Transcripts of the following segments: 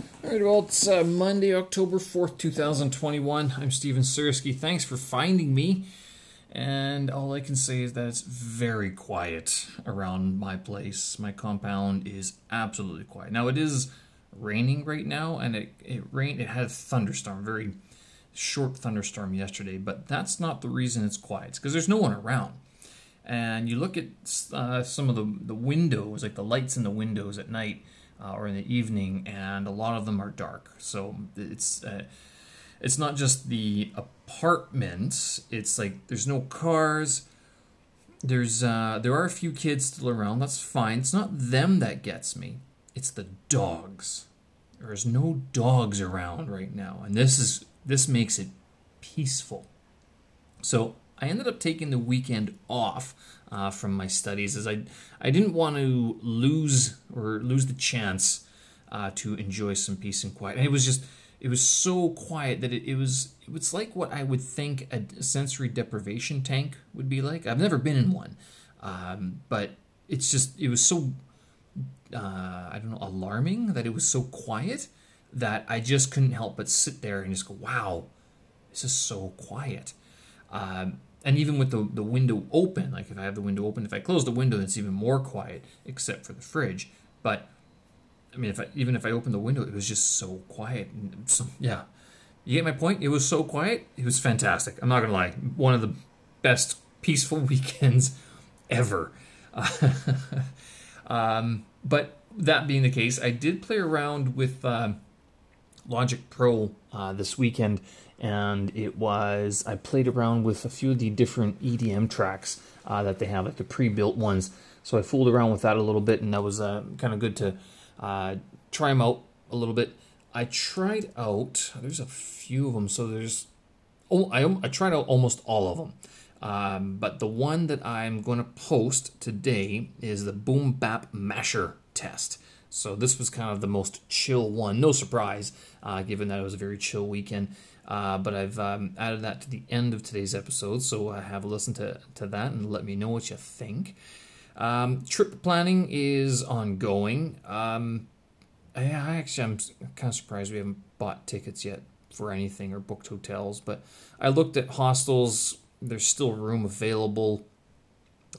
All right, well, it's uh, Monday, October 4th, 2021. I'm Steven Sersky. Thanks for finding me. And all I can say is that it's very quiet around my place. My compound is absolutely quiet. Now, it is raining right now, and it, it rained, it had a thunderstorm, very short thunderstorm yesterday, but that's not the reason it's quiet. It's because there's no one around. And you look at uh, some of the, the windows, like the lights in the windows at night, uh, or in the evening, and a lot of them are dark. So it's uh, it's not just the apartments. It's like there's no cars. There's uh, there are a few kids still around. That's fine. It's not them that gets me. It's the dogs. There's no dogs around right now, and this is this makes it peaceful. So I ended up taking the weekend off uh, from my studies as I I didn't want to lose or lose the chance uh, to enjoy some peace and quiet. And it was just it was so quiet that it, it was it was like what I would think a sensory deprivation tank would be like. I've never been in one, um, but it's just it was so uh, I don't know alarming that it was so quiet that I just couldn't help but sit there and just go, wow, this is so quiet. Um, and even with the, the window open, like if I have the window open, if I close the window, it's even more quiet, except for the fridge. But I mean, if I, even if I opened the window, it was just so quiet. So, yeah, you get my point. It was so quiet. It was fantastic. I'm not gonna lie. One of the best peaceful weekends ever. um, but that being the case, I did play around with uh, Logic Pro uh, this weekend and it was I played around with a few of the different EDM tracks uh, that they have, like the pre-built ones. So I fooled around with that a little bit, and that was uh, kind of good to uh, try them out a little bit. I tried out. There's a few of them, so there's. Oh, I I tried out almost all of them. Um, but the one that I'm going to post today is the Boom Bap Masher test. So this was kind of the most chill one. No surprise, uh, given that it was a very chill weekend. Uh, but I've um, added that to the end of today's episode, so uh, have a listen to, to that and let me know what you think. Um, trip planning is ongoing. Um, I, I actually, I'm kind of surprised we haven't bought tickets yet for anything or booked hotels, but I looked at hostels. There's still room available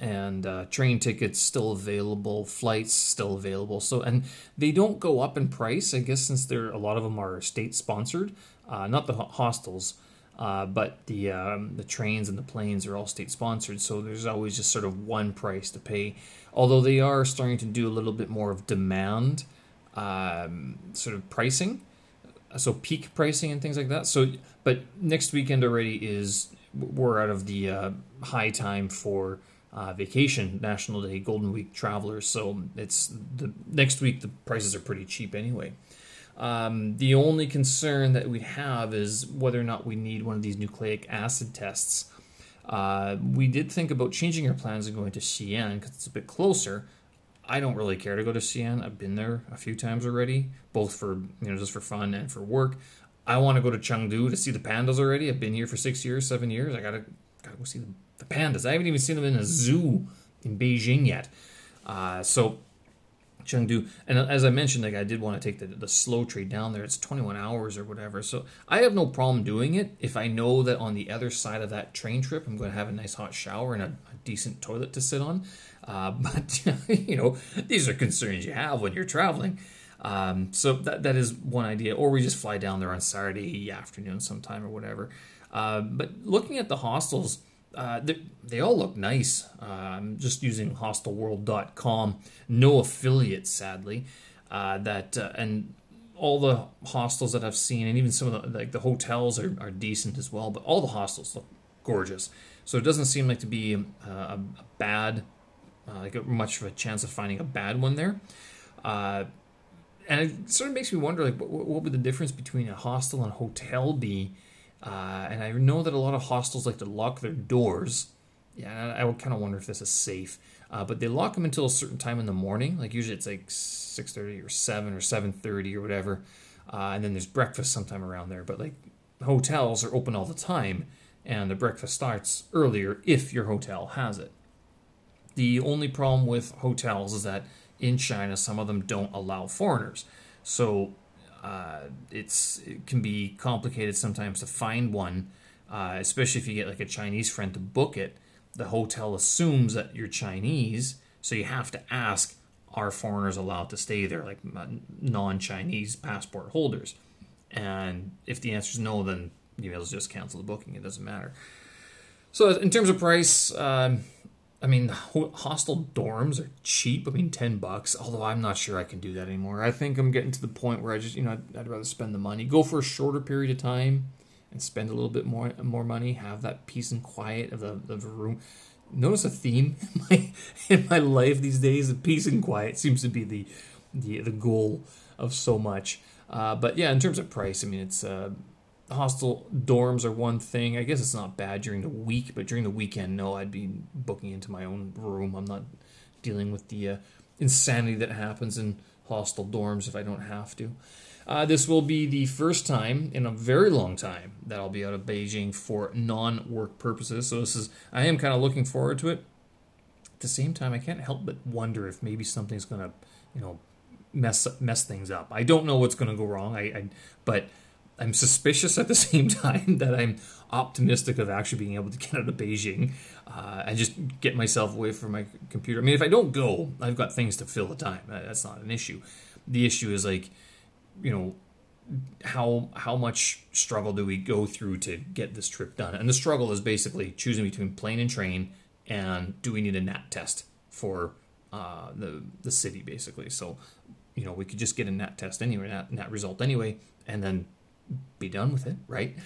and uh, train tickets still available, flights still available. So, and they don't go up in price, I guess, since there a lot of them are state sponsored uh, not the hostels, uh, but the um, the trains and the planes are all state sponsored. So there's always just sort of one price to pay. Although they are starting to do a little bit more of demand um, sort of pricing, so peak pricing and things like that. So, but next weekend already is we're out of the uh, high time for. Uh, vacation, National Day, Golden Week travelers. So it's the next week. The prices are pretty cheap anyway. Um, the only concern that we have is whether or not we need one of these nucleic acid tests. Uh, we did think about changing our plans and going to Xi'an because it's a bit closer. I don't really care to go to Xi'an. I've been there a few times already, both for you know just for fun and for work. I want to go to Chengdu to see the pandas already. I've been here for six years, seven years. I gotta gotta go see the, the pandas. I haven't even seen them in a zoo in Beijing yet. Uh, so Chengdu. And as I mentioned, like I did want to take the, the slow trade down there. It's 21 hours or whatever. So I have no problem doing it if I know that on the other side of that train trip, I'm going to have a nice hot shower and a, a decent toilet to sit on. Uh, but, you know, these are concerns you have when you're traveling. Um, so that, that is one idea. Or we just fly down there on Saturday afternoon sometime or whatever. Uh, but looking at the hostels, uh, they, they, all look nice. Uh, I'm just using hostelworld.com. No affiliate, sadly. Uh, that uh, and all the hostels that I've seen, and even some of the like the hotels are, are decent as well. But all the hostels look gorgeous. So it doesn't seem like to be a, a bad, uh, like much of a chance of finding a bad one there. Uh, and it sort of makes me wonder, like, what, what would the difference between a hostel and a hotel be? Uh, and I know that a lot of hostels like to lock their doors. Yeah, I would kind of wonder if this is safe. Uh, but they lock them until a certain time in the morning. Like usually it's like six thirty or seven or seven thirty or whatever. Uh, and then there's breakfast sometime around there. But like hotels are open all the time, and the breakfast starts earlier if your hotel has it. The only problem with hotels is that in China some of them don't allow foreigners. So uh, it's it can be complicated sometimes to find one, uh, especially if you get like a Chinese friend to book it. The hotel assumes that you're Chinese, so you have to ask, are foreigners allowed to stay there, like non-Chinese passport holders? And if the answer is no, then you well just cancel the booking. It doesn't matter. So in terms of price, um, I mean, hostel dorms are cheap. I mean, ten bucks. Although I'm not sure I can do that anymore. I think I'm getting to the point where I just, you know, I'd, I'd rather spend the money, go for a shorter period of time, and spend a little bit more more money. Have that peace and quiet of the of the room. Notice a theme in my in my life these days. The peace and quiet seems to be the the the goal of so much. Uh, but yeah, in terms of price, I mean, it's uh, hostel dorms are one thing. I guess it's not bad during the week, but during the weekend, no, I'd be booking into my own room. I'm not dealing with the uh, insanity that happens in hostel dorms if I don't have to. Uh, this will be the first time in a very long time that I'll be out of Beijing for non-work purposes. So this is I am kind of looking forward to it. At the same time, I can't help but wonder if maybe something's gonna, you know, mess mess things up. I don't know what's gonna go wrong. I, I but I'm suspicious at the same time that I'm optimistic of actually being able to get out of Beijing uh, and just get myself away from my computer. I mean, if I don't go, I've got things to fill the time. That's not an issue. The issue is like, you know, how how much struggle do we go through to get this trip done? And the struggle is basically choosing between plane and train, and do we need a NAT test for uh, the the city, basically. So, you know, we could just get a NAT test anyway, NAT, NAT result anyway, and then be done with it, right?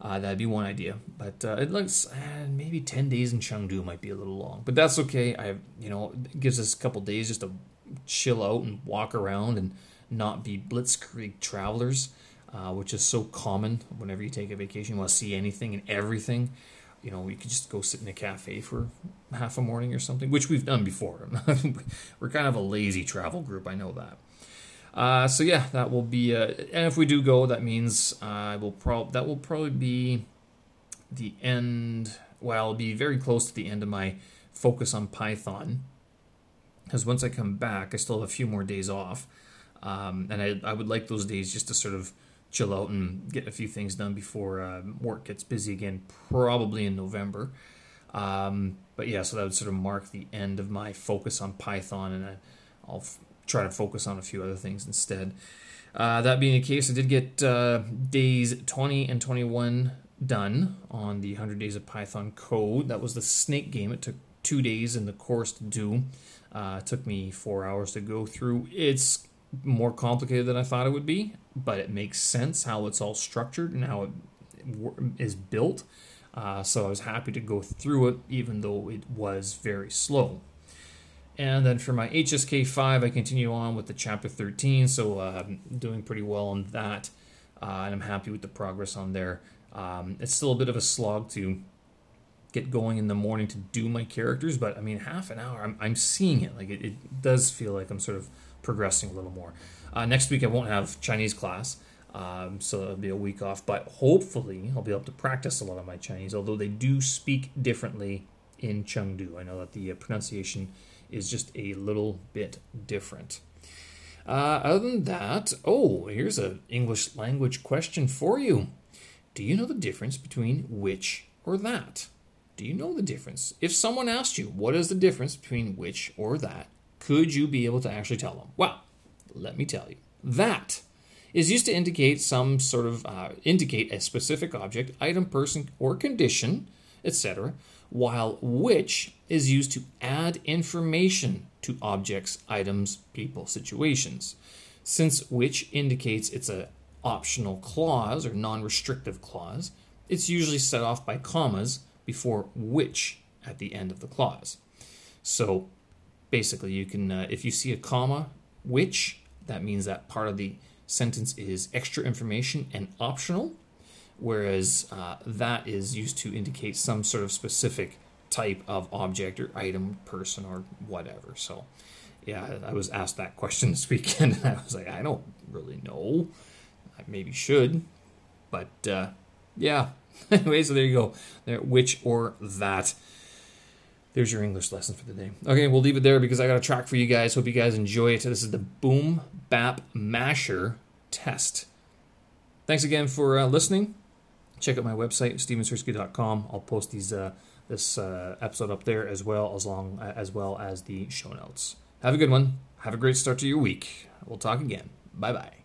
Uh, that'd be one idea, but uh, it looks uh, maybe ten days in Chengdu might be a little long, but that's okay. I you know it gives us a couple days just to chill out and walk around and not be blitzkrieg travelers, uh, which is so common whenever you take a vacation. You want to see anything and everything. You know, we could just go sit in a cafe for half a morning or something, which we've done before. We're kind of a lazy travel group, I know that. Uh, so yeah, that will be. Uh, and if we do go, that means I uh, will pro- that will probably be the end. Well, it'll be very close to the end of my focus on Python. Because once I come back, I still have a few more days off, um, and I, I would like those days just to sort of chill out and get a few things done before uh, work gets busy again, probably in November. Um, but yeah, so that would sort of mark the end of my focus on Python, and I, I'll try to focus on a few other things instead. Uh, that being the case, I did get uh, days 20 and 21 done on the 100 Days of Python code. That was the snake game. It took two days in the course to do. Uh, it took me four hours to go through. It's more complicated than I thought it would be, but it makes sense how it's all structured and how it is built. Uh, so I was happy to go through it, even though it was very slow. And then for my HSK 5, I continue on with the chapter 13, so uh, I'm doing pretty well on that. Uh, and I'm happy with the progress on there. Um, it's still a bit of a slog to get going in the morning to do my characters, but I mean, half an hour, I'm, I'm seeing it. Like, it, it does feel like I'm sort of progressing a little more. Uh, next week, I won't have Chinese class, um, so it'll be a week off, but hopefully, I'll be able to practice a lot of my Chinese, although they do speak differently in Chengdu. I know that the uh, pronunciation is just a little bit different. Uh, other than that, oh, here's an English language question for you. Do you know the difference between which or that? Do you know the difference? If someone asked you, what is the difference between which or that, could you be able to actually tell them? Well, let me tell you. That is used to indicate some sort of uh, indicate a specific object, item, person, or condition, etc., while which is used to add information to objects, items, people, situations. Since which indicates it's an optional clause or non restrictive clause, it's usually set off by commas before which at the end of the clause. So basically, you can, uh, if you see a comma, which, that means that part of the sentence is extra information and optional, whereas uh, that is used to indicate some sort of specific type of object or item, person, or whatever. So, yeah, I was asked that question this weekend, and I was like, I don't really know. I maybe should, but uh, yeah. anyway, so there you go. There, which or that. There's your English lesson for the day. Okay, we'll leave it there because I got a track for you guys. Hope you guys enjoy it. This is the Boom Bap Masher test. Thanks again for uh, listening. Check out my website, stevensersky.com. I'll post these uh, this uh, episode up there as well as long as well as the show notes. Have a good one. Have a great start to your week. We'll talk again. Bye bye.